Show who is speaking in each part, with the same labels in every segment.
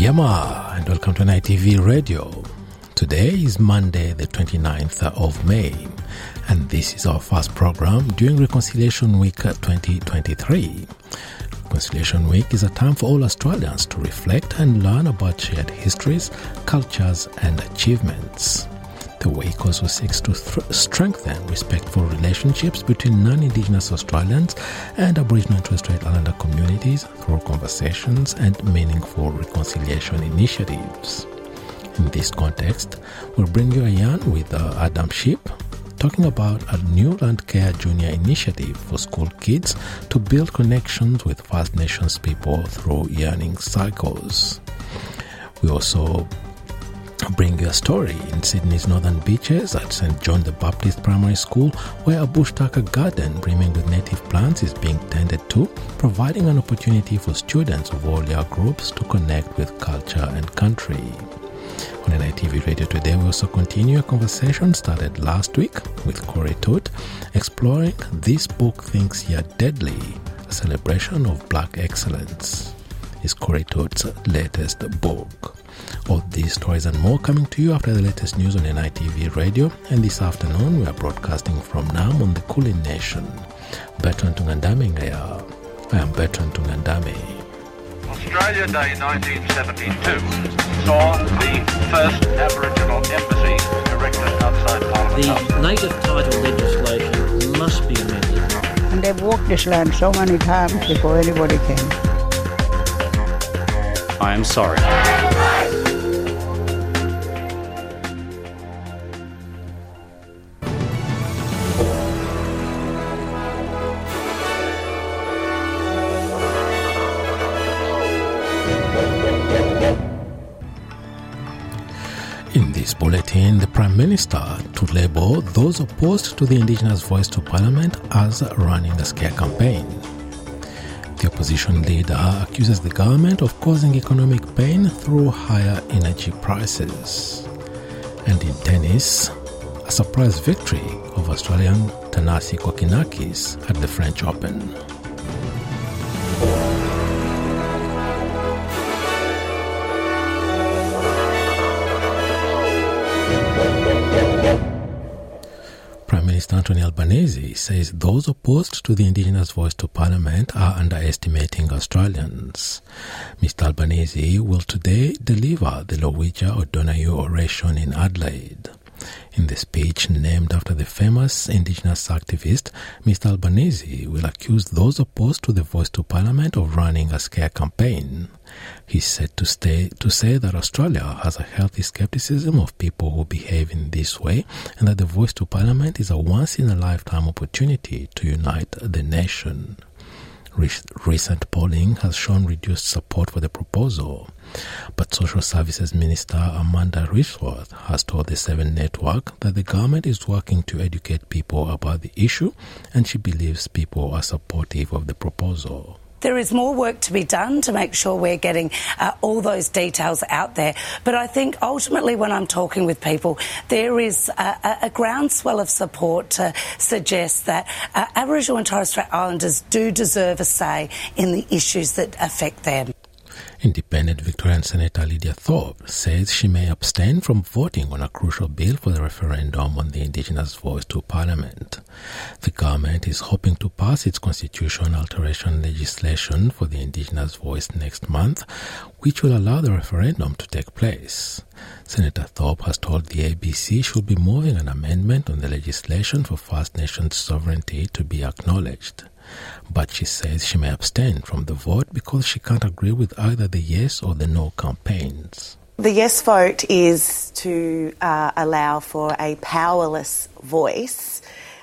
Speaker 1: Yama, and welcome to NITV Radio. Today is Monday, the 29th of May, and this is our first program during Reconciliation Week 2023. Reconciliation Week is a time for all Australians to reflect and learn about shared histories, cultures, and achievements. The week also seeks to th- strengthen respectful relationships between non Indigenous Australians and Aboriginal and Torres Strait Islander communities through conversations and meaningful reconciliation initiatives. In this context, we'll bring you a yarn with uh, Adam Shipp talking about a new Land Care Junior initiative for school kids to build connections with First Nations people through yarning circles. We also bring you a story in Sydney's northern beaches at St. John the Baptist Primary School, where a bush tucker garden brimming with native plants is being tended to, providing an opportunity for students of all year groups to connect with culture and country. On NITV Radio today, we also continue a conversation started last week with Corey Tutt, exploring This Book Thinks You're Deadly, a celebration of black excellence. Is Corey Tutt's latest book. All these stories and more coming to you after the latest news on NITV Radio. And this afternoon, we are broadcasting from Naarm on the Kulin Nation. Bertrand Tungandame Ngaya. I am Bertrand Tungandame.
Speaker 2: Australia Day 1972 saw the first Aboriginal embassy erected outside Parliament House.
Speaker 3: The native title legislation must be amended.
Speaker 4: And they've walked this land so many times before anybody came.
Speaker 5: I am sorry.
Speaker 1: Prime Minister to label those opposed to the Indigenous Voice to Parliament as running a scare campaign. The opposition leader accuses the government of causing economic pain through higher energy prices. And in tennis, a surprise victory of Australian Thanasi Kokkinakis at the French Open. Minister Anthony Albanese says those opposed to the Indigenous Voice to Parliament are underestimating Australians. Mr. Albanese will today deliver the Lowitja O'Donoghue oration in Adelaide. In the speech named after the famous Indigenous activist, Mr. Albanese will accuse those opposed to the Voice to Parliament of running a scare campaign. He's said to, stay, to say that Australia has a healthy skepticism of people who behave in this way and that the Voice to Parliament is a once in a lifetime opportunity to unite the nation. Recent polling has shown reduced support for the proposal, but Social Services Minister Amanda Rishworth has told the Seven Network that the government is working to educate people about the issue and she believes people are supportive of the proposal.
Speaker 6: There is more work to be done to make sure we're getting uh, all those details out there. But I think ultimately, when I'm talking with people, there is a, a groundswell of support to suggest that uh, Aboriginal and Torres Strait Islanders do deserve a say in the issues that affect them.
Speaker 1: Independent Victorian Senator Lydia Thorpe says she may abstain from voting on a crucial bill for the referendum on the Indigenous voice to Parliament. The government is hoping to pass its constitution alteration legislation for the Indigenous voice next month, which will allow the referendum to take place. Senator Thorpe has told the ABC she'll be moving an amendment on the legislation for First Nations sovereignty to be acknowledged. But she says she may abstain from the vote because she can't agree with either the yes or the no campaigns.
Speaker 7: The yes vote is to uh, allow for a powerless voice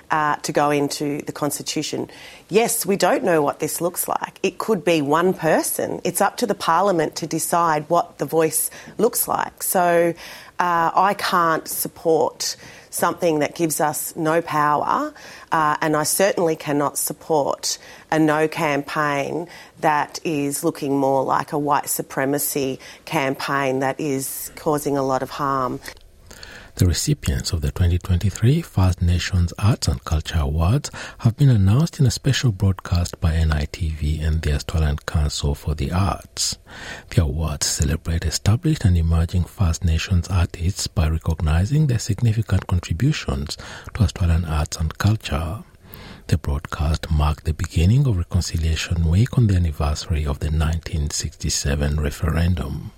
Speaker 5: uh, to go into the Constitution. Yes, we don't know what this looks like. It could be one person. It's up to the Parliament to decide what the voice looks like. So uh, I can't support something that gives us no power, uh, and I certainly cannot support a no campaign that is looking more like a white supremacy campaign that is causing a lot of harm.
Speaker 1: The recipients of the 2023 First Nations Arts and Culture Awards have been announced in a special broadcast by NITV and the Australian Council for the Arts. The awards celebrate established and emerging First Nations artists by recognizing their significant contributions to Australian arts and culture. The broadcast marked the beginning of Reconciliation Week on the anniversary of the 1967 referendum.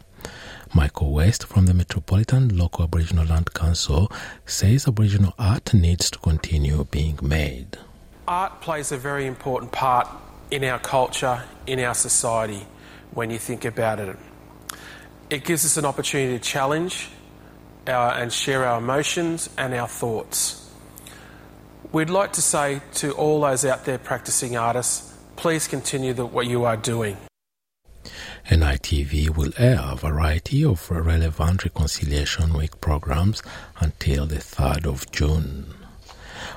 Speaker 1: Michael West from the Metropolitan Local Aboriginal Land Council says Aboriginal art needs to continue being made.
Speaker 7: Art plays a very important part in our culture, in our society, when you think about it. It gives us an opportunity to challenge our, and share our emotions and our thoughts. We'd like to say to all those out there practicing artists, please continue the, what you are doing.
Speaker 1: NITV will air a variety of relevant Reconciliation Week programs until the 3rd of June.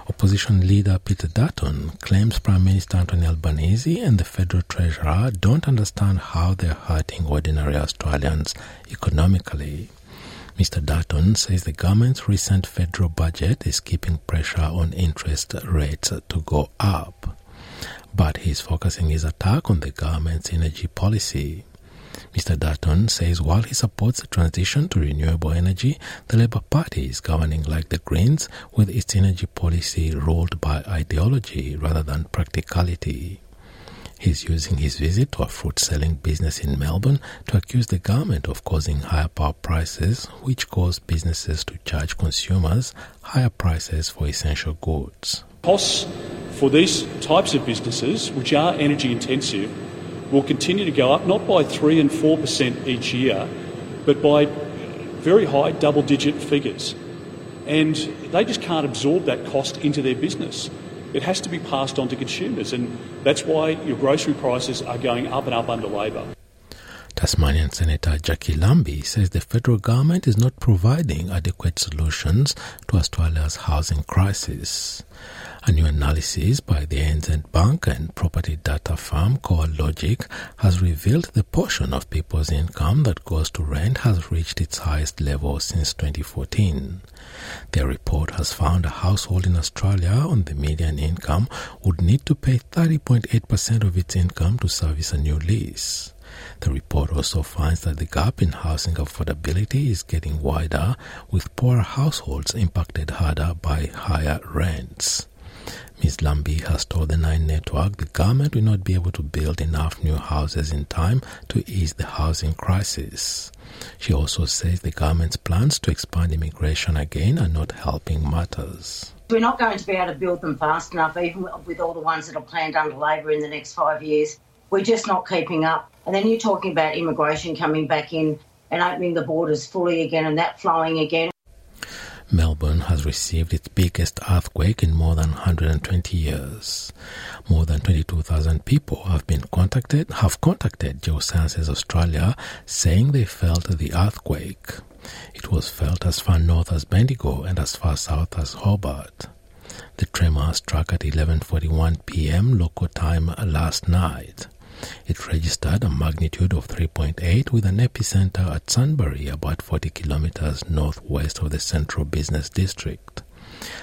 Speaker 1: Opposition leader Peter Dutton claims Prime Minister Anthony Albanese and the Federal Treasurer don't understand how they're hurting ordinary Australians economically. Mr. Dutton says the government's recent federal budget is keeping pressure on interest rates to go up. But he's focusing his attack on the government's energy policy. Mr. Dutton says while he supports the transition to renewable energy, the Labour Party is governing like the Greens with its energy policy ruled by ideology rather than practicality. He's using his visit to a fruit selling business in Melbourne to accuse the government of causing higher power prices, which cause businesses to charge consumers higher prices for essential goods.
Speaker 8: Costs for these types of businesses, which are energy intensive, will continue to go up, not by 3 and 4% each year, but by very high double digit figures. And they just can't absorb that cost into their business. It has to be passed on to consumers, and that's why your grocery prices are going up and up under Labor.
Speaker 1: Tasmanian Senator Jackie Lambie says the federal government is not providing adequate solutions to Australia's housing crisis. A new analysis by the ANZ Bank and property data firm CoreLogic has revealed the portion of people's income that goes to rent has reached its highest level since 2014. Their report has found a household in Australia on the median income would need to pay 30.8% of its income to service a new lease. The report also finds that the gap in housing affordability is getting wider, with poorer households impacted harder by higher rents. Ms. Lambie has told the Nine Network the government will not be able to build enough new houses in time to ease the housing crisis. She also says the government's plans to expand immigration again are not helping matters.
Speaker 9: We're not going to be able to build them fast enough, even with all the ones that are planned under Labor in the next five years. We're just not keeping up. And then you're talking about immigration coming back in and opening the borders fully again and that flowing again.
Speaker 1: Melbourne has received its biggest earthquake in more than 120 years. More than 22,000 people have been contacted, have contacted Geosciences Australia saying they felt the earthquake. It was felt as far north as Bendigo and as far south as Hobart. The tremor struck at 11:41 p.m. local time last night. It registered a magnitude of 3.8 with an epicenter at Sunbury, about 40 kilometers northwest of the central business district.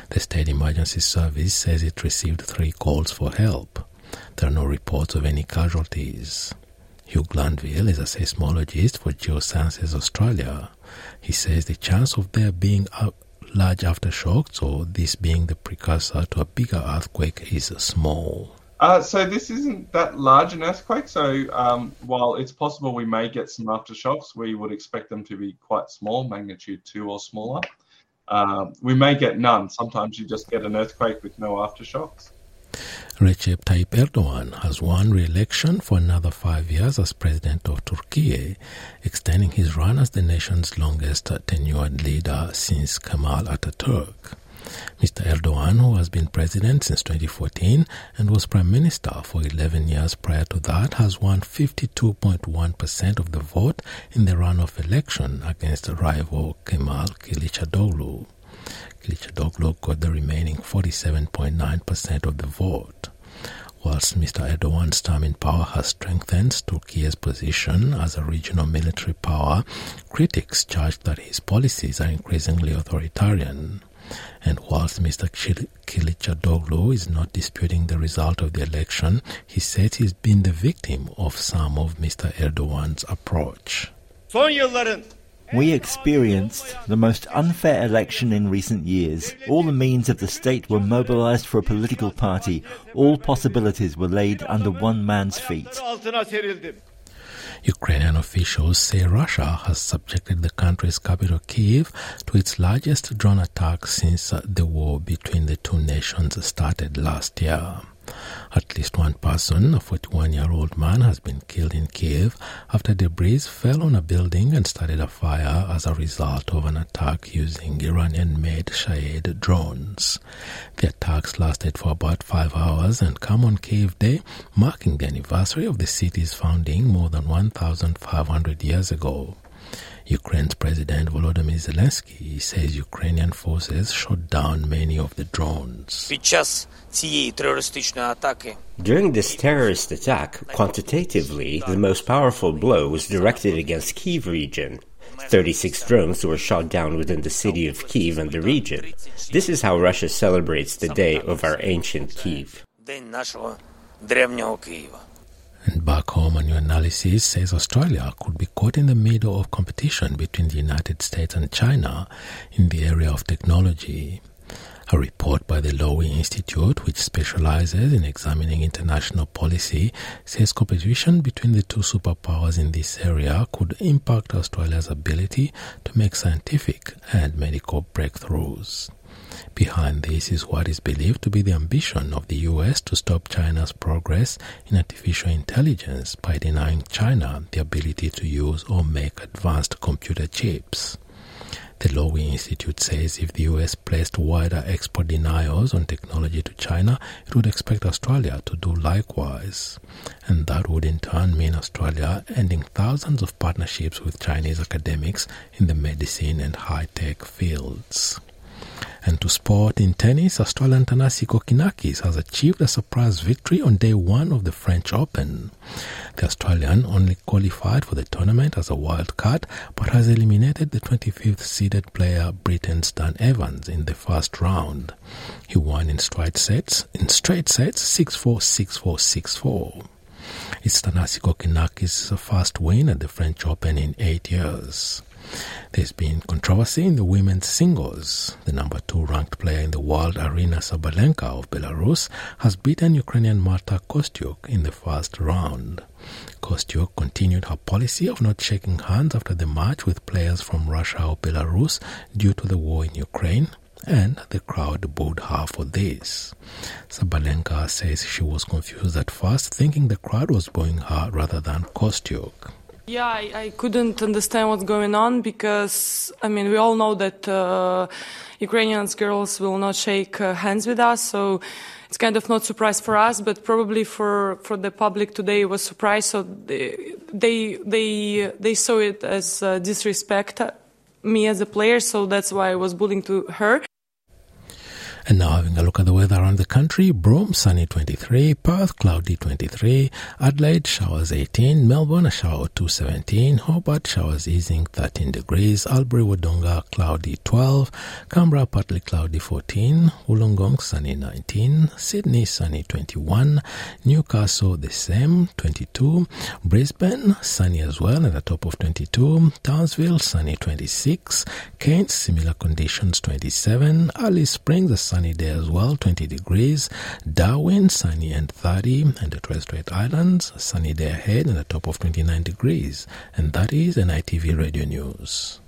Speaker 1: The State Emergency Service says it received three calls for help. There are no reports of any casualties. Hugh Glanville is a seismologist for Geosciences Australia. He says the chance of there being a large aftershocks or this being the precursor to a bigger earthquake is small.
Speaker 10: Uh, so this isn't that large an earthquake. So um, while it's possible we may get some aftershocks, we would expect them to be quite small, magnitude two or smaller. Uh, we may get none. Sometimes you just get an earthquake with no aftershocks.
Speaker 1: Recep Tayyip Erdogan has won re-election for another five years as president of Turkey, extending his run as the nation's longest tenured leader since Kemal Ataturk. Mr. Erdogan, who has been president since 2014 and was prime minister for 11 years prior to that, has won 52.1% of the vote in the runoff election against rival Kemal Kılıçdaroğlu. Kılıçdaroğlu got the remaining 47.9% of the vote. Whilst Mr. Erdogan's term in power has strengthened Turkey's position as a regional military power, critics charge that his policies are increasingly authoritarian. And whilst Mr. Kılıçdaroğlu is not disputing the result of the election, he says he's been the victim of some of Mr. Erdogan's approach.
Speaker 11: We experienced the most unfair election in recent years. All the means of the state were mobilized for a political party. All possibilities were laid under one man's feet.
Speaker 1: Ukrainian officials say Russia has subjected the country's capital Kiev to its largest drone attack since the war between the two nations started last year. At least one person, a 41 year old man, has been killed in Kiev after debris fell on a building and started a fire as a result of an attack using Iranian made Shahed drones. The attacks lasted for about five hours and come on Kiev Day, marking the anniversary of the city's founding more than 1,500 years ago. Ukraine's President Volodymyr Zelensky says Ukrainian forces shot down many of the drones.
Speaker 12: During this terrorist attack, quantitatively, the most powerful blow was directed against Kiev region. 36 drones were shot down within the city of Kiev and the region. This is how Russia celebrates the day of our ancient Kiev.
Speaker 1: And back home, a new analysis says Australia could be caught in the middle of competition between the United States and China in the area of technology. A report by the Lowy Institute, which specializes in examining international policy, says competition between the two superpowers in this area could impact Australia's ability to make scientific and medical breakthroughs. Behind this is what is believed to be the ambition of the US to stop China's progress in artificial intelligence by denying China the ability to use or make advanced computer chips. The Lowy Institute says if the US placed wider export denials on technology to China, it would expect Australia to do likewise. And that would in turn mean Australia ending thousands of partnerships with Chinese academics in the medicine and high tech fields. And to sport in tennis, Australian Thanasi Kokkinakis has achieved a surprise victory on day one of the French Open. The Australian only qualified for the tournament as a wild card, but has eliminated the 25th seeded player Britain's Dan Evans in the first round. He won in straight sets, in straight sets 6-4, 6-4, 6-4. It's Thanasi Kokkinakis' first win at the French Open in eight years. There's been controversy in the women's singles. The number two ranked player in the world, Aryna Sabalenka of Belarus, has beaten Ukrainian Marta Kostyuk in the first round. Kostyuk continued her policy of not shaking hands after the match with players from Russia or Belarus due to the war in Ukraine, and the crowd booed her for this. Sabalenka says she was confused at first, thinking the crowd was booing her rather than Kostyuk.
Speaker 13: Yeah, I, I, couldn't understand what's going on because, I mean, we all know that uh, Ukrainian girls will not shake uh, hands with us, so it's kind of not surprise for us, but probably for, for the public today it was surprise. So they they they, they saw it as uh, disrespect me as a player, so that's why I was bullying to her.
Speaker 1: And now having a look at the weather around the country, Broome sunny 23, Perth cloudy 23, Adelaide showers 18, Melbourne a shower 2 17, Hobart showers easing 13 degrees, Albury Wodonga cloudy 12, Canberra partly cloudy 14, Wollongong sunny 19, Sydney sunny 21, Newcastle the same 22, Brisbane sunny as well at the top of 22, Townsville sunny 26, Cairns similar conditions 27, Alice Springs a sunny day as well, 20 degrees. Darwin, sunny and 30. And the Torres Strait Islands, sunny day ahead and a top of 29 degrees. And that is NITV Radio News.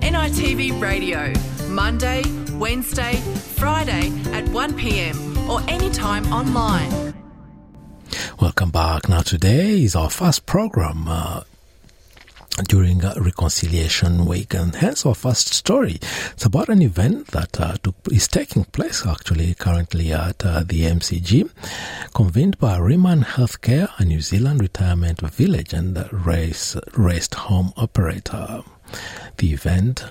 Speaker 14: NITV Radio, Monday, Wednesday, Friday at 1pm or anytime online.
Speaker 15: Welcome back. Now, today is our first program. Uh, during uh, Reconciliation Week, and hence our first story. It's about an event that uh, took, is taking place actually currently at uh, the MCG, convened by Ryman Healthcare, a New Zealand retirement village and race, rest home operator. The event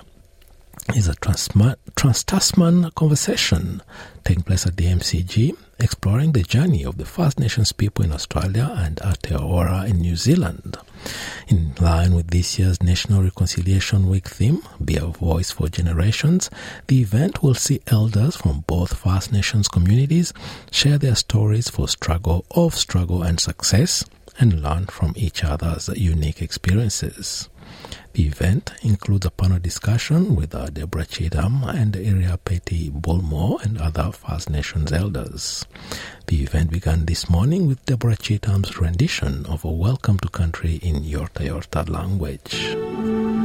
Speaker 15: is a Trans Tasman conversation taking place at the MCG, exploring the journey of the First Nations people in Australia and Aotearoa in New Zealand. In line with this year's National Reconciliation Week theme, Be a Voice for Generations, the event will see elders from both First Nations communities share their stories for struggle of struggle and success and learn from each other's unique experiences. The event includes a panel discussion with uh, Deborah Cheetham and Irapeti Bulmore and other First Nations elders. The event began this morning with Deborah Cheetham's rendition of a Welcome to Country in Yorta Yorta language.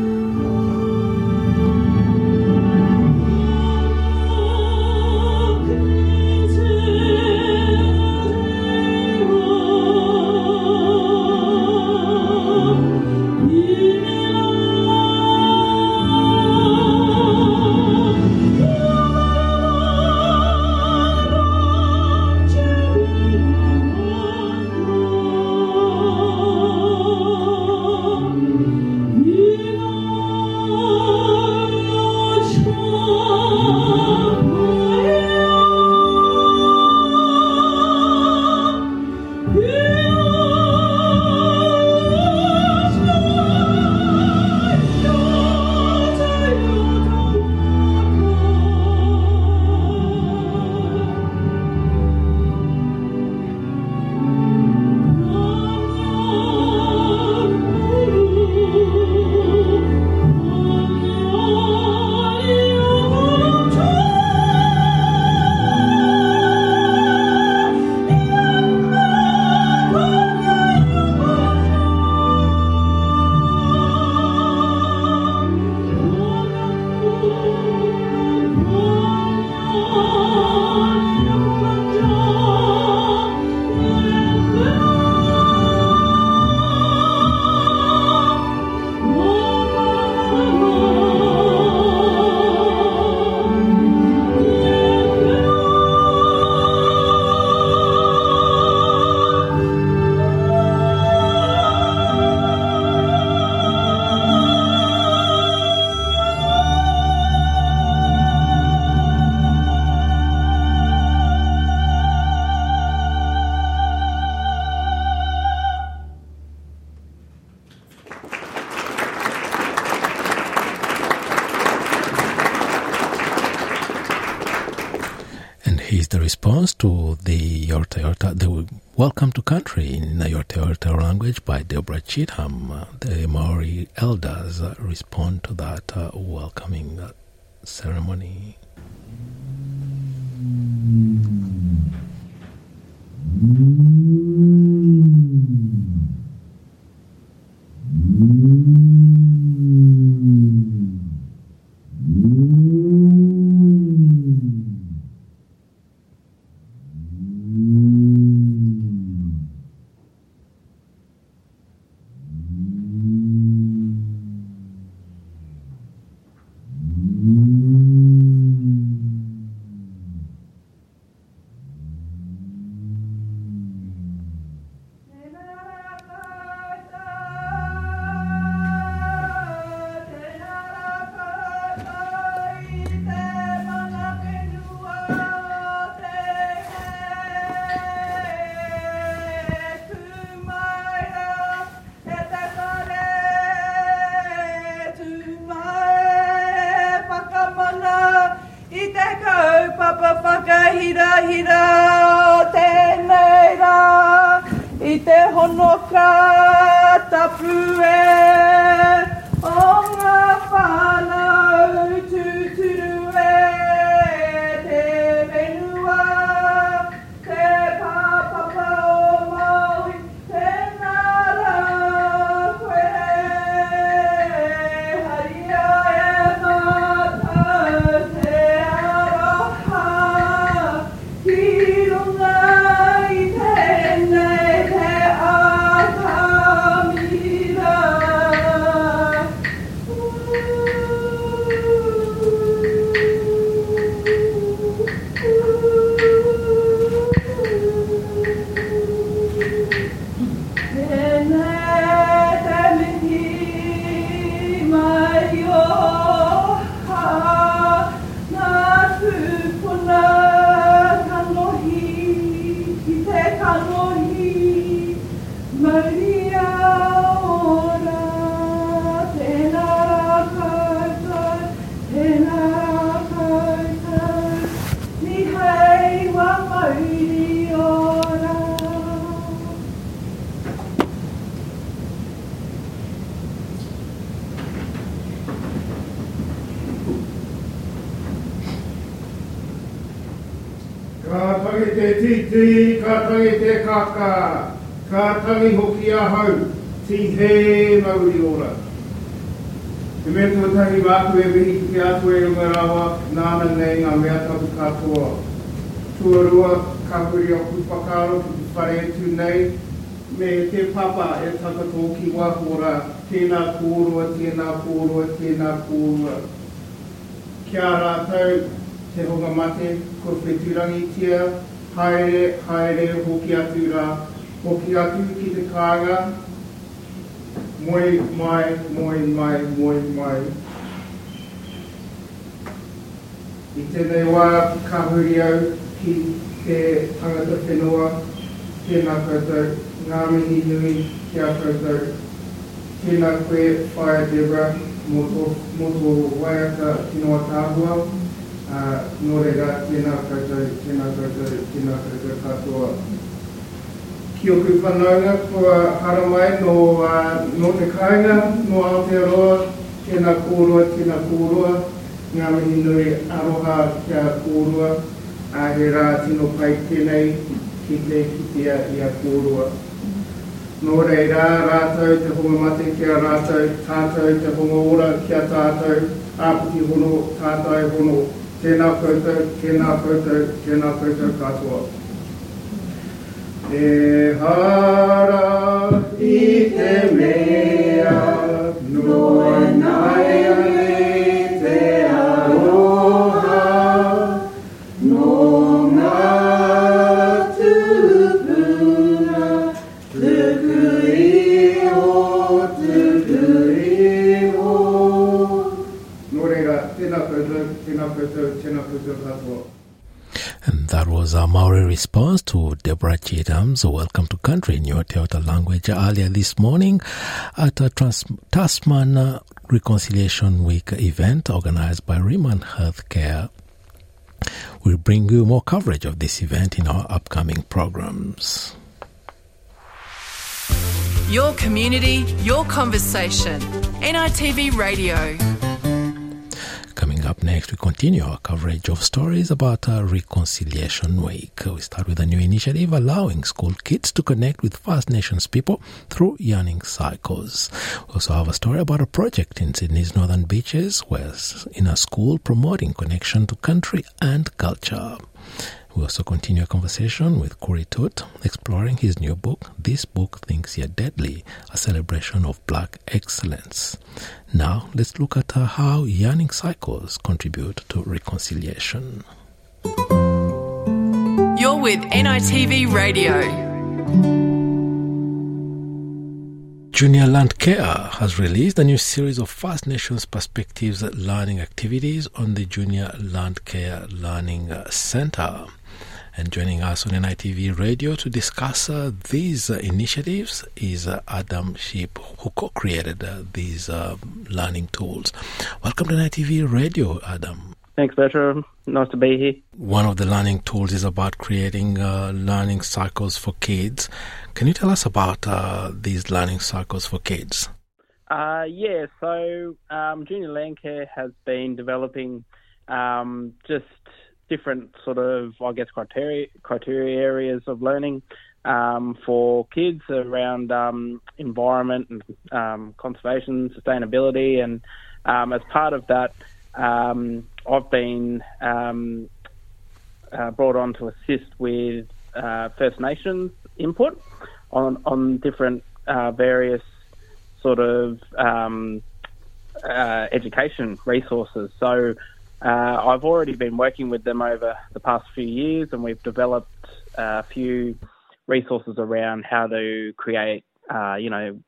Speaker 15: Response to the Yorta Yorta, the Welcome to Country in Yorta Yorta language by Deborah Cheetham. Uh, the Maori elders uh, respond to that uh, welcoming ceremony. papa whakahira hira o tēnei rā i te honoka tapu e.
Speaker 16: Ka tangi te titi, ka tangi te kaka, ka tangi hoki a hau, ti he mauri ora. Te me tu tangi mātu e mihi ki atu e runga rawa, nāna nei ngā mea tapu katoa. Tuarua, ka kuri o kupakaro ki whare tu nei, me te papa e takato ki wahora, tēnā kōrua, tēnā kōrua, tēnā kōrua. Kia rātou, te honga mate, ko wheturangi tia, haere, haere, hoki atu rā, hoki atu ki te kāga, moi mai, moi mai, moi mai. I tēnei wā ka huri au ki te tangata whenua, tēnā koutou, ngā mihi nui ki a koutou, tēnā koe whae Debra, mō tō waiata tinoa tāhua, no rega reira, tēnā koutou, tēnā koutou, tēnā koutou katoa. Ki o ku whanaunga, kua hara mai no, uh, no te kāinga, no Aotearoa, tēnā kōrua, tēnā kōrua, ngā mihi nui aroha kia kōrua, a he rā tino pai tēnei ki te kitea i a kōrua. Nō reira, rātou te honga mate kia rātou, tātou te honga ora kia tātou, āpiti hono, tātou hono, tēnā koutou, tēnā koutou, tēnā koutou katoa.
Speaker 1: And that was our Maori response to Deborah Cheetham's Welcome to Country in Yorta Yorta language earlier this morning at a Trans- Tasman Reconciliation Week event organized by Ryman Healthcare. We'll bring you more coverage of this event in our upcoming programs.
Speaker 14: Your community, your conversation. NITV Radio.
Speaker 1: Coming up next, we continue our coverage of stories about Reconciliation Week. We start with a new initiative allowing school kids to connect with First Nations people through yarning circles. We also have a story about a project in Sydney's northern beaches where in a school promoting connection to country and culture. We also continue a conversation with Corey Tutt, exploring his new book, This Book Thinks You're Deadly, a celebration of black excellence. Now, let's look at uh, how yarning circles contribute to reconciliation.
Speaker 14: You're with NITV Radio.
Speaker 1: Junior Landcare has released a new series of First Nations Perspectives learning activities on the Junior Landcare Learning Center. And joining us on NITV Radio to discuss uh, these uh, initiatives is uh, Adam Shipp, who co created these learning tools. Welcome to NITV Radio, Adam.
Speaker 17: Thanks, Bertram. Nice to be here.
Speaker 1: One of the learning tools is about creating uh, learning cycles for kids. Can you tell us about uh, these learning cycles for kids?
Speaker 17: Uh, yeah, so um, Junior Landcare has been developing um, just different sort of, I guess, criteria criteria areas of learning um, for kids around um, environment and um, conservation, sustainability, and um, as part of that, um, I've been uh, brought on to assist with uh, First Nations input on on different uh, various sort of uh, education resources. So uh, I've already been working with them over the past few years, and we've developed a few resources around how to create uh, you know,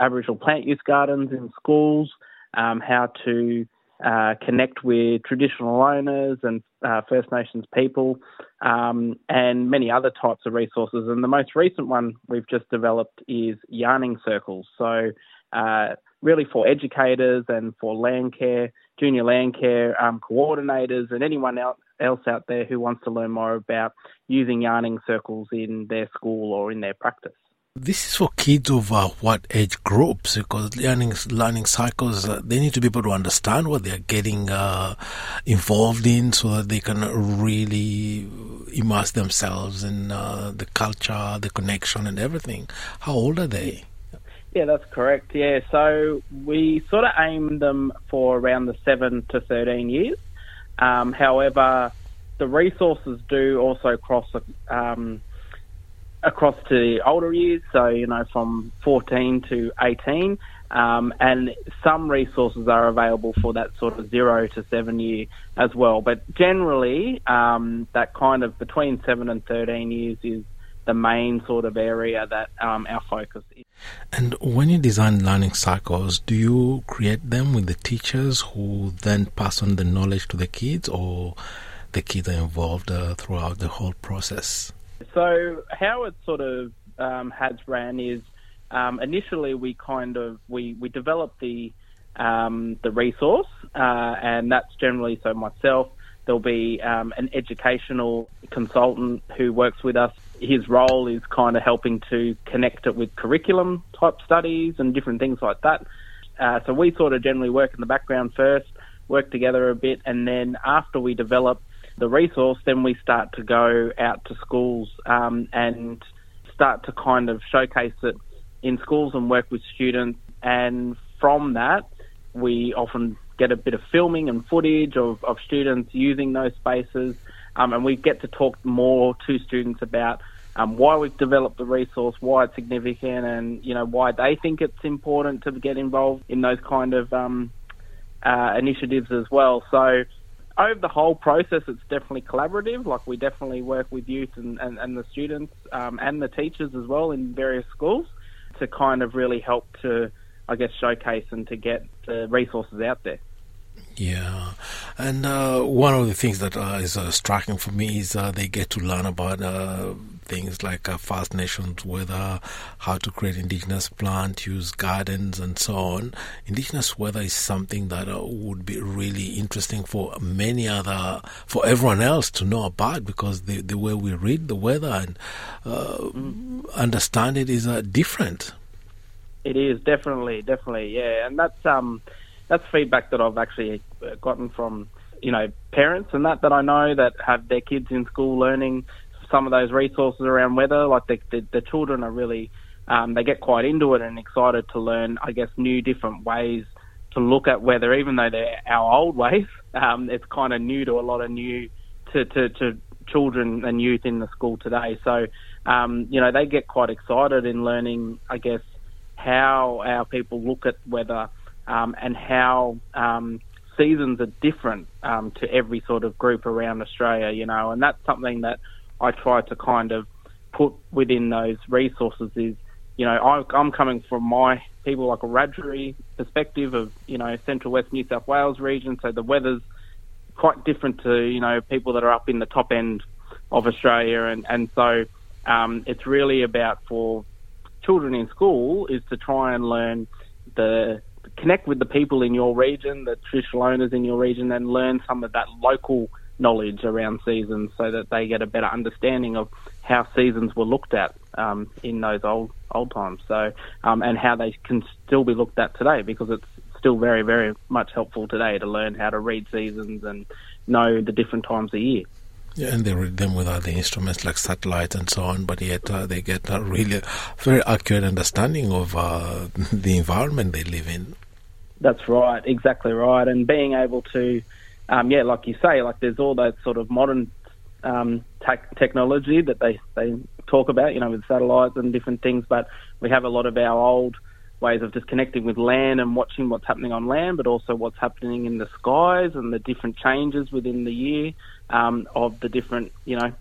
Speaker 17: Aboriginal plant use gardens in schools, um, how to uh, connect with traditional owners and uh, First Nations people, um, and many other types of resources. And the most recent one we've just developed is yarning circles. So, uh, really for educators and for land care, junior land care um, coordinators, and anyone else out there who wants to learn more about using yarning circles in their school or in their practice.
Speaker 1: This is for kids of uh, what age groups? Because learning learning cycles, uh, they need to be able to understand what they're getting uh, involved in, so that they can really immerse themselves in uh, the culture, the connection, and everything. How old are they?
Speaker 17: Yeah, that's correct. Yeah, so we sort of aim them for around the seven to thirteen years. Um, however, the resources do also cross um, across to the older years, so you know from 14 to 18, um, and some resources are available for that sort of zero to seven year as well. But generally, um, that kind of between seven and 13 years is the main sort of area that um, our focus is.
Speaker 1: And when you design learning cycles, do you create them with the teachers who then pass on the knowledge to the kids, or the kids are involved uh, throughout the whole process?
Speaker 17: So how it sort of um, has ran is um, initially we kind of we we developed the um, the resource, uh, and that's generally so myself. There'll be um, an educational consultant who works with us. His role is kind of helping to connect it with curriculum type studies and different things like that. Uh, so we sort of generally work in the background first, work together a bit, and then after we develop the resource, then we start to go out to schools um, and start to kind of showcase it in schools and work with students. And from that, we often get a bit of filming and footage of, of students using those spaces. Um, and we get to talk more to students about um, why we've developed the resource, why it's significant, and you know why they think it's important to get involved in those kind of um, uh, initiatives as well. So over the whole process, it's definitely collaborative. Like we definitely work with youth and, and, and the students um, and the teachers as well in various schools to kind of really help to, I guess, showcase and to get the resources out there.
Speaker 1: Yeah, and uh, one of the things that uh, is uh, striking for me is uh, they get to learn about uh, things like uh, First Nations weather, how to create indigenous plant use gardens, and so on. Indigenous weather is something that would be really interesting for many other, for everyone else to know about because the the way we read the weather and understand it is different.
Speaker 17: It is definitely, definitely, yeah, and that's um that's feedback that I've actually uh, gotten from you know parents and that that I know that have their kids in school learning some of those resources around weather. Like the the, the children are really um, they get quite into it and excited to learn, I guess, new different ways to look at weather, even though they're our old ways. Um, it's kind of new to a lot of new to, to, to children and youth in the school today. So, um, you know, they get quite excited in learning, I guess, how our people look at weather um, and how um, seasons are different um, to every sort of group around Australia, you know, and that's something that I try to kind of put within those resources is, you know, I, I'm coming from my people like a Wiradjuri perspective of, you know, central west New South Wales region, so the weather's quite different to, you know, people that are up in the top end of Australia, and, and so um, it's really about for children in school is to try and learn the connect with the people in your region, the traditional owners in your region, and learn some of that local knowledge around seasons so that they get a better understanding of how seasons were looked at um, in those old old times. So um, and how they can still be looked at today because it's still very very much helpful today to learn how to read seasons and know the different times of year.
Speaker 1: Yeah, and they read them with other instruments like satellites and so on, but yet uh, they get a really very accurate understanding of uh, the environment they live in.
Speaker 17: That's right, exactly right. And being able to, um, yeah, like you say, like there's all that sort of modern um, te- technology that they, they talk about, you know, with satellites and different things, but we have a lot of our old ways of just connecting with land and watching what's happening on land, but also what's happening in the skies and the different changes within the year um, of the different, you know,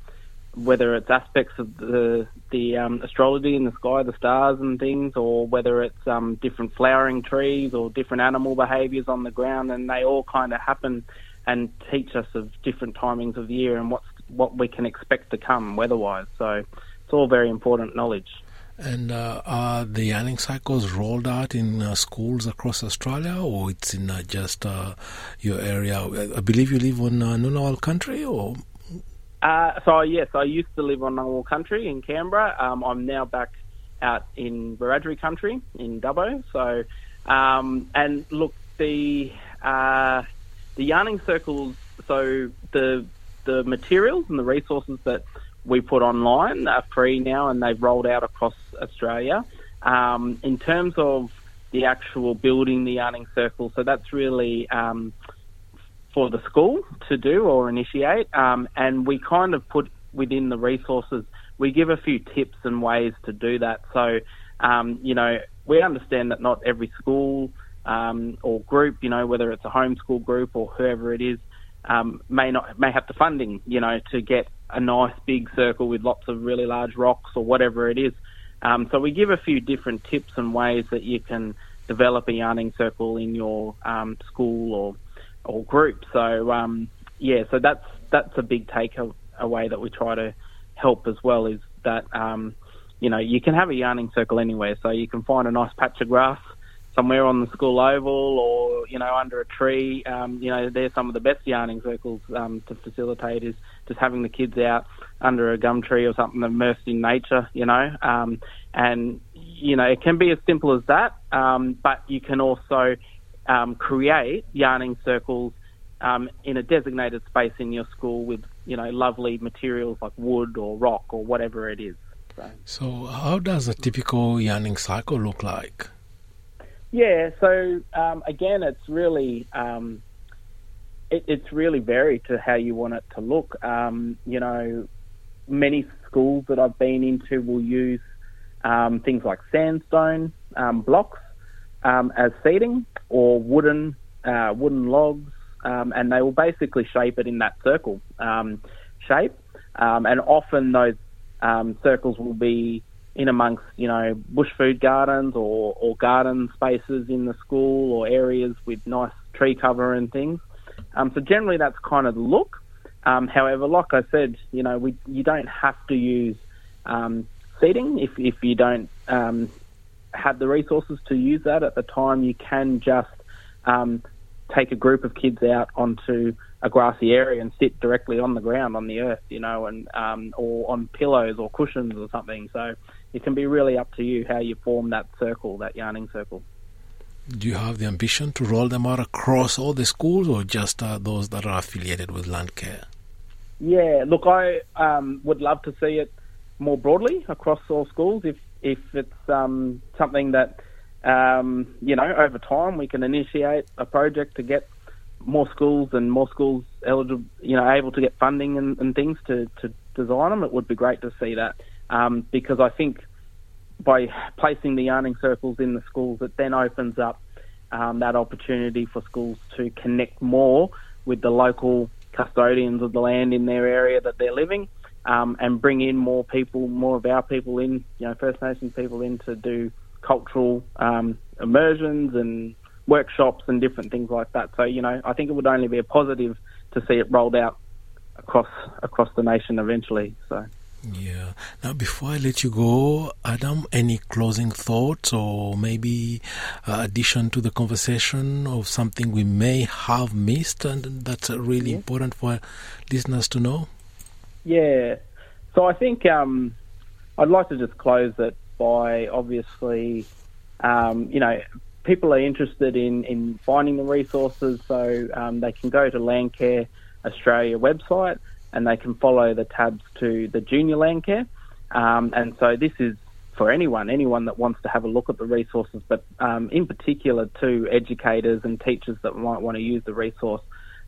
Speaker 17: whether it's aspects of the the um, astrology in the sky, the stars and things, or whether it's um, different flowering trees or different animal behaviours on the ground, and they all kind of happen and teach us of different timings of the year and what's what we can expect to come weather-wise. So it's all very important knowledge.
Speaker 1: And uh, are the yarning circles rolled out in uh, schools across Australia, or it's in uh, just uh, your area? I believe you live on uh, Ngunnawal country, or
Speaker 17: uh, so yes, I used to live on Ngunnawal country in Canberra. Um, I'm now back out in Wiradjuri country in Dubbo. So, um, and look, the uh, the yarning circles. So the the materials and the resources that we put online are free now, and they've rolled out across Australia. Um, in terms of the actual building the yarning circle, so that's really um, for the school to do or initiate, um, and we kind of put within the resources. We give a few tips and ways to do that. So, um, you know, we understand that not every school um, or group, you know, whether it's a homeschool group or whoever it is, um, may not may have the funding, you know, to get a nice big circle with lots of really large rocks or whatever it is. Um, so we give a few different tips and ways that you can develop a yarning circle in your um, school or or group. So um, yeah, so that's that's a big take away that we try to help as well is that um, you know you can have a yarning circle anywhere. So you can find a nice patch of grass somewhere on the school oval or you know under a tree. Um, you know they're some of the best yarning circles um, to facilitate is just having the kids out under a gum tree or something immersed in nature. You know, um, and you know it can be as simple as that, um, but you can also um, create yarning circles um, in a designated space in your school with you know lovely materials like wood or rock or whatever it is.
Speaker 1: So, so how does a typical yarning circle look like?
Speaker 17: Yeah, so um, again, it's really um, it, it's really varied to how you want it to look. Um, you know, many schools that I've been into will use um, things like sandstone um, blocks um, as seating or wooden uh, wooden logs, and they will basically shape it in that circle shape. and often those circles will be in amongst, you know, bush food gardens or, or garden spaces in the school or areas with nice tree cover and things. Um, so generally that's kind of the look. Um, however, like I said, you know, we you don't have to use um, seating if, if you don't um, have the resources to use that at the time. You can just um, take a group of kids out onto a grassy area and sit directly on the ground on the earth, you know, and um, or on pillows or cushions or something. So it can be really up to you how you form that circle, that yarning circle.
Speaker 1: Do you have the ambition to roll them out across all the schools or just uh, those that are affiliated with Landcare?
Speaker 17: Yeah, look, I um, would love to see it more broadly across all schools if, if it's um, something that, um, you know, over time we can initiate a project to get more schools and more schools eligible, you know, able to get funding and, and things to, to design them. It would be great to see that um, because I think by placing the yarning circles in the schools, it then opens up um, that opportunity for schools to connect more with the local custodians of the land in their area that they're living, um, and bring in more people, more of our people in, you know, First Nations people in to do cultural um, immersions and workshops and different things like that. So, you know, I think it would only be a positive to see it rolled out across across the nation eventually. So.
Speaker 1: Yeah. Now, before I let you go, Adam, any closing thoughts or maybe uh, addition to the conversation of something we may have missed and that's really yeah. important for listeners to know?
Speaker 17: Yeah. So I think um, I'd like to just close it by obviously, um, you know, people are interested in, in finding the resources, so um, they can go to Landcare Australia website and they can follow the tabs to the junior Landcare. Um, and so this is for anyone, anyone that wants to have a look at the resources, but um, in particular to educators and teachers that might want to use the resource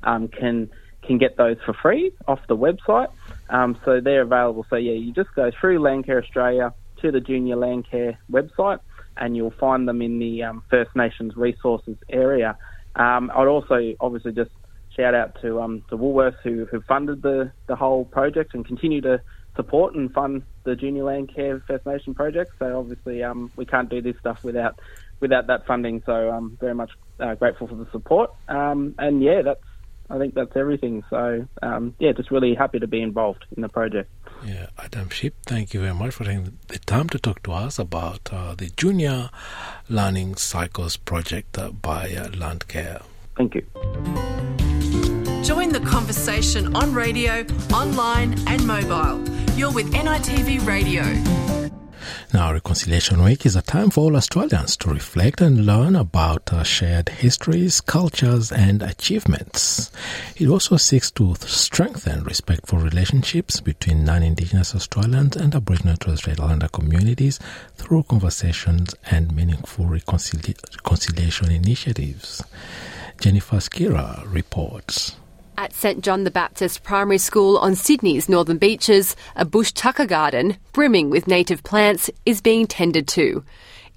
Speaker 17: um, can can get those for free off the website. Um, so they're available. So yeah, you just go through Landcare Australia to the Junior Landcare website, and you'll find them in the um, First Nations resources area. Um, I'd also obviously just shout out to um, the Woolworths who, who funded the, the whole project and continue to support and fund the Junior Landcare First Nation project. So obviously, um, we can't do this stuff without without that funding. So I'm very much uh, grateful for the support. Um, and yeah, that's I think that's everything. So um, yeah, just really happy to be involved in the project.
Speaker 1: Yeah, Adam Shipp, thank you very much for taking the time to talk to us about uh, the Junior Learning Cycles project uh, by uh, Landcare.
Speaker 17: Thank you.
Speaker 14: Join the conversation on radio, online, and mobile. You're with NITV Radio.
Speaker 1: Now, Reconciliation Week is a time for all Australians to reflect and learn about our shared histories, cultures, and achievements. It also seeks to strengthen respectful relationships between non Indigenous Australians and Aboriginal and Torres Strait Islander communities through conversations and meaningful reconcili- reconciliation initiatives. Jennifer Scherer reports.
Speaker 18: At St John the Baptist Primary School on Sydney's northern beaches, a bush tucker garden, brimming with native plants, is being tended to.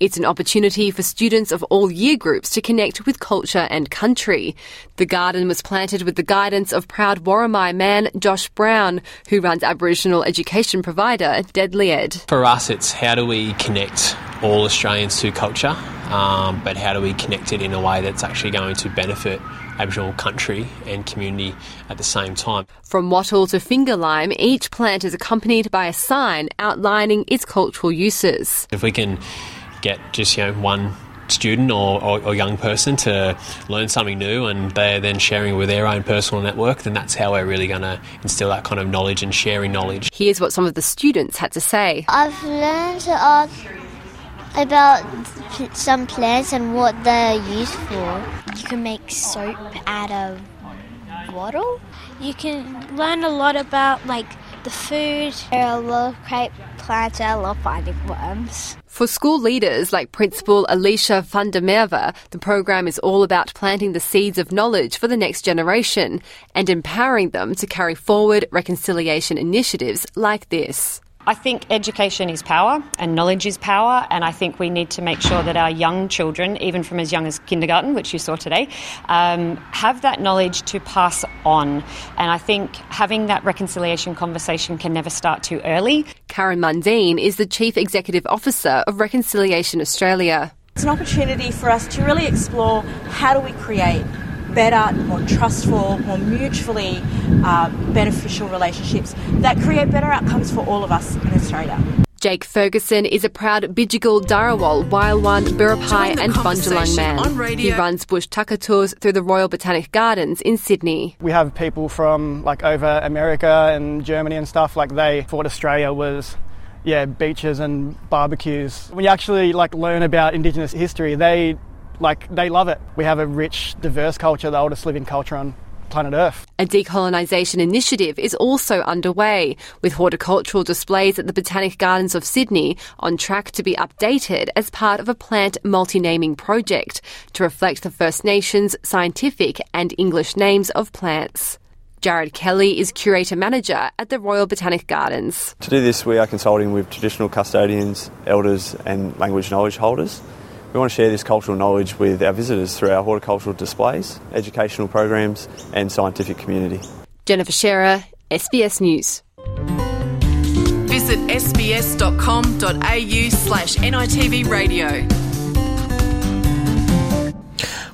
Speaker 18: It's an opportunity for students of all year groups to connect with culture and country. The garden was planted with the guidance of proud Worimi man Josh Brown, who runs Aboriginal education provider Deadly Ed.
Speaker 19: For us, it's how do we connect all Australians to culture, um, but how do we connect it in a way that's actually going to benefit Aboriginal country and community at the same time.
Speaker 18: From wattle to finger lime, each plant is accompanied by a sign outlining its cultural uses.
Speaker 19: If we can get just you know one student or, or, or, young person to learn something new and they're then sharing with their own personal network, then that's how we're really going to instill that kind of knowledge and sharing knowledge.
Speaker 18: Here's what some of the students had to say.
Speaker 20: I've learned uh, about some plants and what they're used for.
Speaker 21: You can make soap out of wattle. You can learn a lot about like the food.
Speaker 20: There are a lot of great plants. I love finding worms.
Speaker 18: For school leaders like Principal Alicia van der Merwe, the program is all about planting the seeds of knowledge for the next generation and empowering them to carry forward reconciliation initiatives like this.
Speaker 22: I think education is power and knowledge is power, and I think we need to make sure that our young children, even from as young as kindergarten, which you saw today, um, have that knowledge to pass on. And I think having that reconciliation conversation can never start too early.
Speaker 18: Karen Mundine is the Chief Executive Officer of Reconciliation Australia.
Speaker 23: It's an opportunity for us to really explore how do we create better, more trustful, more mutually uh, beneficial relationships that create better outcomes for all of us in Australia.
Speaker 18: Jake Ferguson is a proud Bidjigal, Darawal, Wailwan, Biripi and Bundjalung man. He runs bush tucker tours through the Royal Botanic Gardens in Sydney.
Speaker 24: We have people from like over America and Germany and stuff like they thought Australia was yeah, beaches and barbecues. When you actually like learn about indigenous history, they like they love it. We have a rich, diverse culture, the oldest living culture on planet Earth.
Speaker 18: A decolonisation initiative is also underway, with horticultural displays at the Botanic Gardens of Sydney on track to be updated as part of a plant multi naming project to reflect the First Nations scientific and English names of plants. Jared Kelly is curator manager at the Royal Botanic Gardens.
Speaker 25: To do this, we are consulting with traditional custodians, elders, and language knowledge holders. We want to share this cultural knowledge with our visitors through our horticultural displays, educational programs, and scientific community.
Speaker 18: Jennifer Scherer, SBS News.
Speaker 14: Visit sbs.com.au slash NITV radio.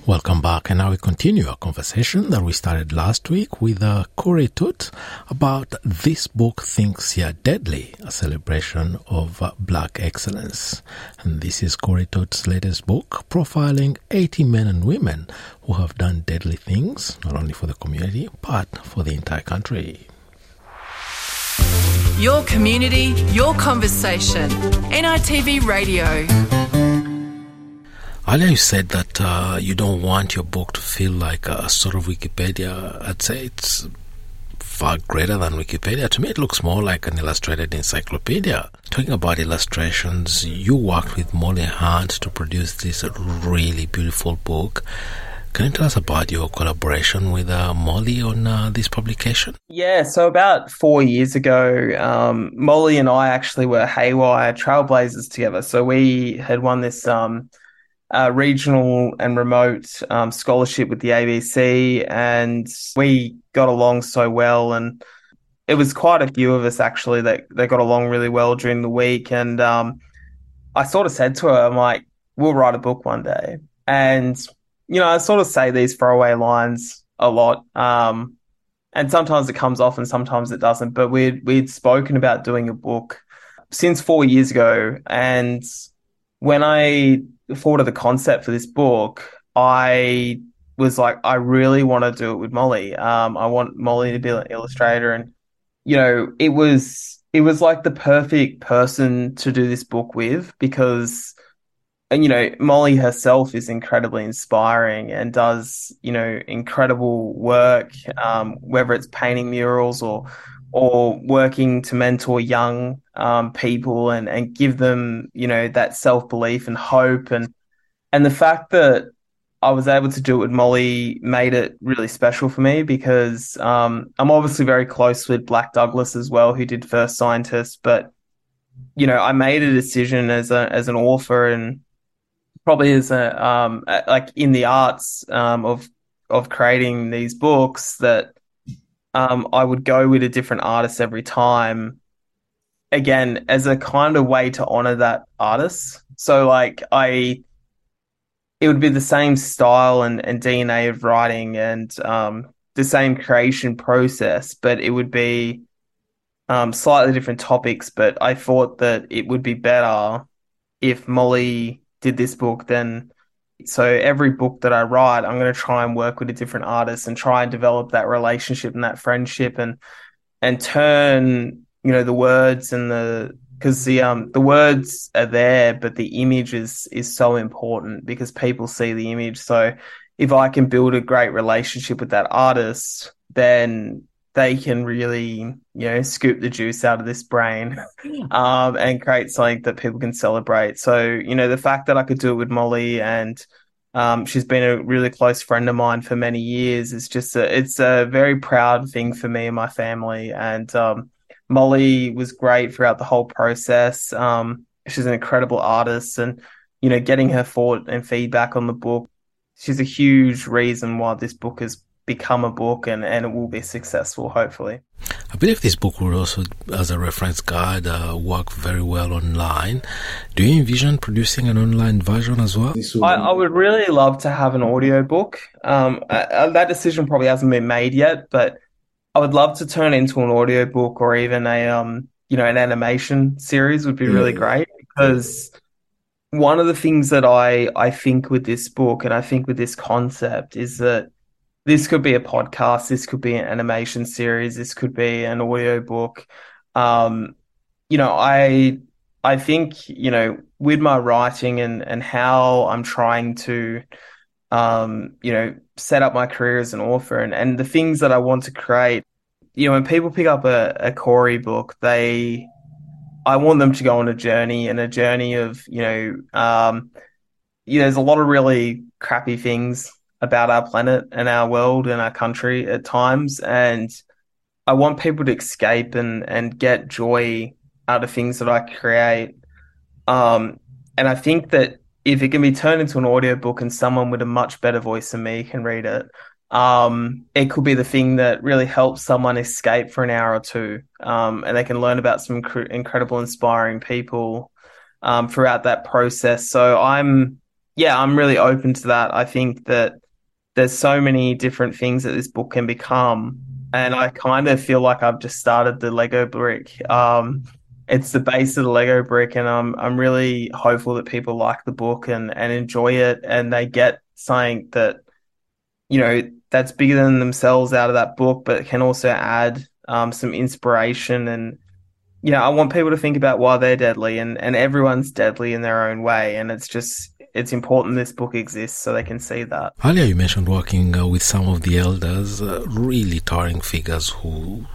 Speaker 1: Welcome back, and now we continue our conversation that we started last week with uh, Corey Tutt about This Book Thinks You're Deadly, a celebration of uh, black excellence. And this is Corey Tutt's latest book, profiling 80 men and women who have done deadly things, not only for the community, but for the entire country.
Speaker 14: Your community, your conversation. NITV Radio.
Speaker 1: Earlier, you said that uh, you don't want your book to feel like a sort of Wikipedia. I'd say it's far greater than Wikipedia. To me, it looks more like an illustrated encyclopedia. Talking about illustrations, you worked with Molly Hunt to produce this really beautiful book. Can you tell us about your collaboration with uh, Molly on uh, this publication?
Speaker 26: Yeah, so about four years ago, um, Molly and I actually were Heywire Trailblazers together. So we had won this um, uh, regional and remote um, scholarship with the ABC, and we got along so well. And it was quite a few of us actually that, that got along really well during the week. And um, I sort of said to her, I'm like, we'll write a book one day. And, you know, I sort of say these throwaway lines a lot. Um, and sometimes it comes off and sometimes it doesn't. But we'd, we'd spoken about doing a book since four years ago. And when I thought of the concept for this book, I was like, I really want to do it with Molly. Um, I want Molly to be an illustrator, and you know, it was it was like the perfect person to do this book with because, and you know, Molly herself is incredibly inspiring and does you know incredible work, um, whether it's painting murals or or working to mentor young um, people and and give them you know that self belief and hope and and the fact that I was able to do it with Molly made it really special for me because um, I'm obviously very close with Blak Douglas as well, who did First Scientist. But you know, I made a decision as a as an author and probably as a um, like in the arts um, of of creating these books that um, I would go with a different artist every time. Again, as a kind of way to honor that artist. So like I it would be the same style and, and DNA of writing and um, the same creation process, but it would be um, slightly different topics. But I thought that it would be better if Molly did this book than. So every book that I write, I'm going to try and work with a different artist and try and develop that relationship and that friendship and and turn you know the words and the because the um the words are there, but the image is is so important because people see the image. So if I can build a great relationship with that artist, then they can really you know scoop the juice out of this brain um, and create something that people can celebrate. So you know the fact that I could do it with Molly and um, she's been a really close friend of mine for many years. It's just a, it's a very proud thing for me and my family. And um, Molly was great throughout the whole process. Um, she's an incredible artist, and you know, getting her thought and feedback on the book, she's a huge reason why this book has become a book and, and it will be successful, hopefully.
Speaker 1: I believe this book will also, as a reference guide, uh, work very well online. Do you envision producing an online version as well?
Speaker 26: I, I would really love to have an audio book. Um, uh, that decision probably hasn't been made yet, but I would love to turn into an audio book or even a um you know an animation series would be really great because one of the things that I I think with this book and I think with this concept is that this could be a podcast, this could be an animation series, this could be an audiobook. Um, you know, I I think, you know, with my writing and and how I'm trying to um, you know, set up my career as an author and, and the things that I want to create. You know, when people pick up a, a Corey book, they I want them to go on a journey and a journey of, you know, um, you know, there's a lot of really crappy things about our planet and our world and our country at times. And I want people to escape and, and get joy out of things that I create. Um, and I think that if it can be turned into an audiobook and someone with a much better voice than me can read it, um, it could be the thing that really helps someone escape for an hour or two, um, and they can learn about some inc- incredible, inspiring people um, throughout that process. So I'm, yeah, I'm really open to that. I think that there's so many different things that this book can become, and I kind of feel like I've just started the Lego brick. Um, it's the base of the Lego brick, and I'm I'm really hopeful that people like the book and and enjoy it, and they get something that you know that's bigger than themselves out of that book, but can also add um, some inspiration. And you know I want people to think about why they're deadly, and and everyone's deadly in their own way, and it's just it's important this book exists so they can see that.
Speaker 1: Earlier, you mentioned working uh, with some of the elders, uh, really towering figures who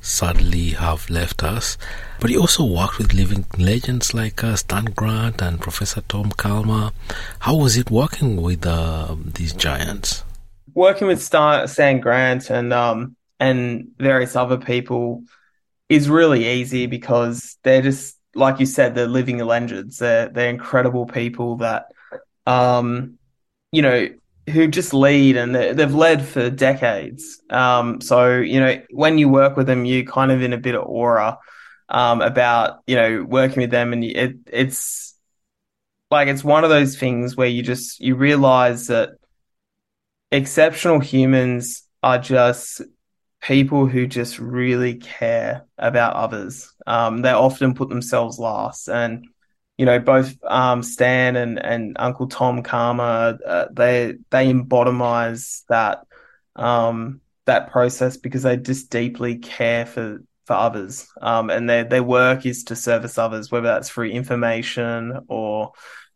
Speaker 1: sadly have left us. But he also worked with living legends like uh, Stan Grant and Professor Tom Calma. How was it working with uh, these giants?
Speaker 26: Working with Stan, Stan Grant and um, and various other people is really easy because they're just like you said, they're living legends. They're they're incredible people that, um, you know, who just lead and they've led for decades. Um, so you know, when you work with them, you kind of in a bit of aura um, about you know working with them, and it, it's like it's one of those things where you just you realize that exceptional humans are just people who just really care about others. Um, they often put themselves last, and you know both um, Stan and, and Uncle Tom Calma uh, they they embottomize that um, that process because they just deeply care for for others, um, and their their work is to service others, whether that's through information or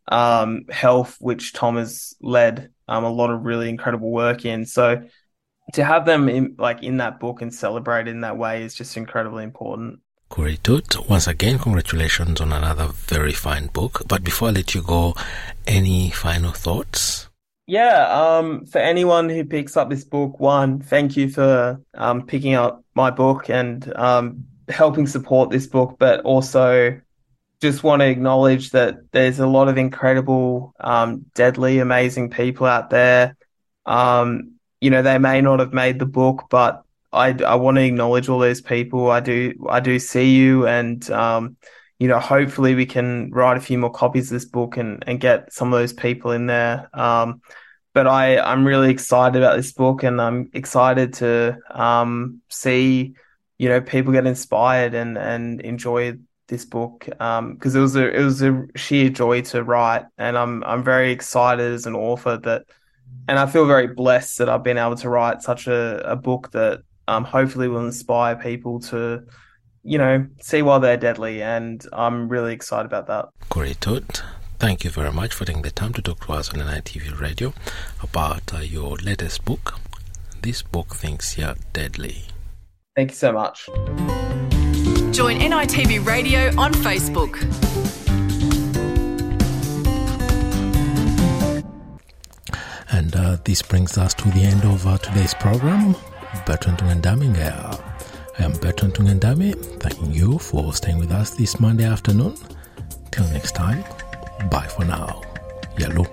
Speaker 26: um, health, which Tom has led um, a lot of really incredible work in. So to have them in like in that book and celebrate in that way is just incredibly important.
Speaker 1: Great. Once again, congratulations on another very fine book. But before I let you go, any final thoughts?
Speaker 26: Yeah, um, for anyone who picks up this book, one, thank you for um, picking up my book and um, helping support this book, but also just want to acknowledge that there's a lot of incredible, um, deadly, amazing people out there. Um, you know, they may not have made the book, but I, I want to acknowledge all those people. I do, I do see you and, um, you know, hopefully we can write a few more copies of this book and, and get some of those people in there. Um, but I, I'm really excited about this book and I'm excited to, um, see, you know, people get inspired and, and enjoy this book Um because it was a it was a sheer joy to write, and I'm I'm very excited as an author that, and I feel very blessed that I've been able to write such a, a book that um, hopefully will inspire people to, you know, see why they're deadly, and I'm really excited about that.
Speaker 1: Great, Todd. Thank you very much for taking the time to talk to us on NITV Radio about uh, your latest book. This book thinks you're deadly.
Speaker 26: Thank you so much.
Speaker 14: Join NITV Radio on Facebook.
Speaker 1: And uh, this brings us to the end of uh, today's program. Bertrand Tungandame I am Bertrand Tungandame, thanking you for staying with us this Monday afternoon. Till next time, bye for now. Yalu.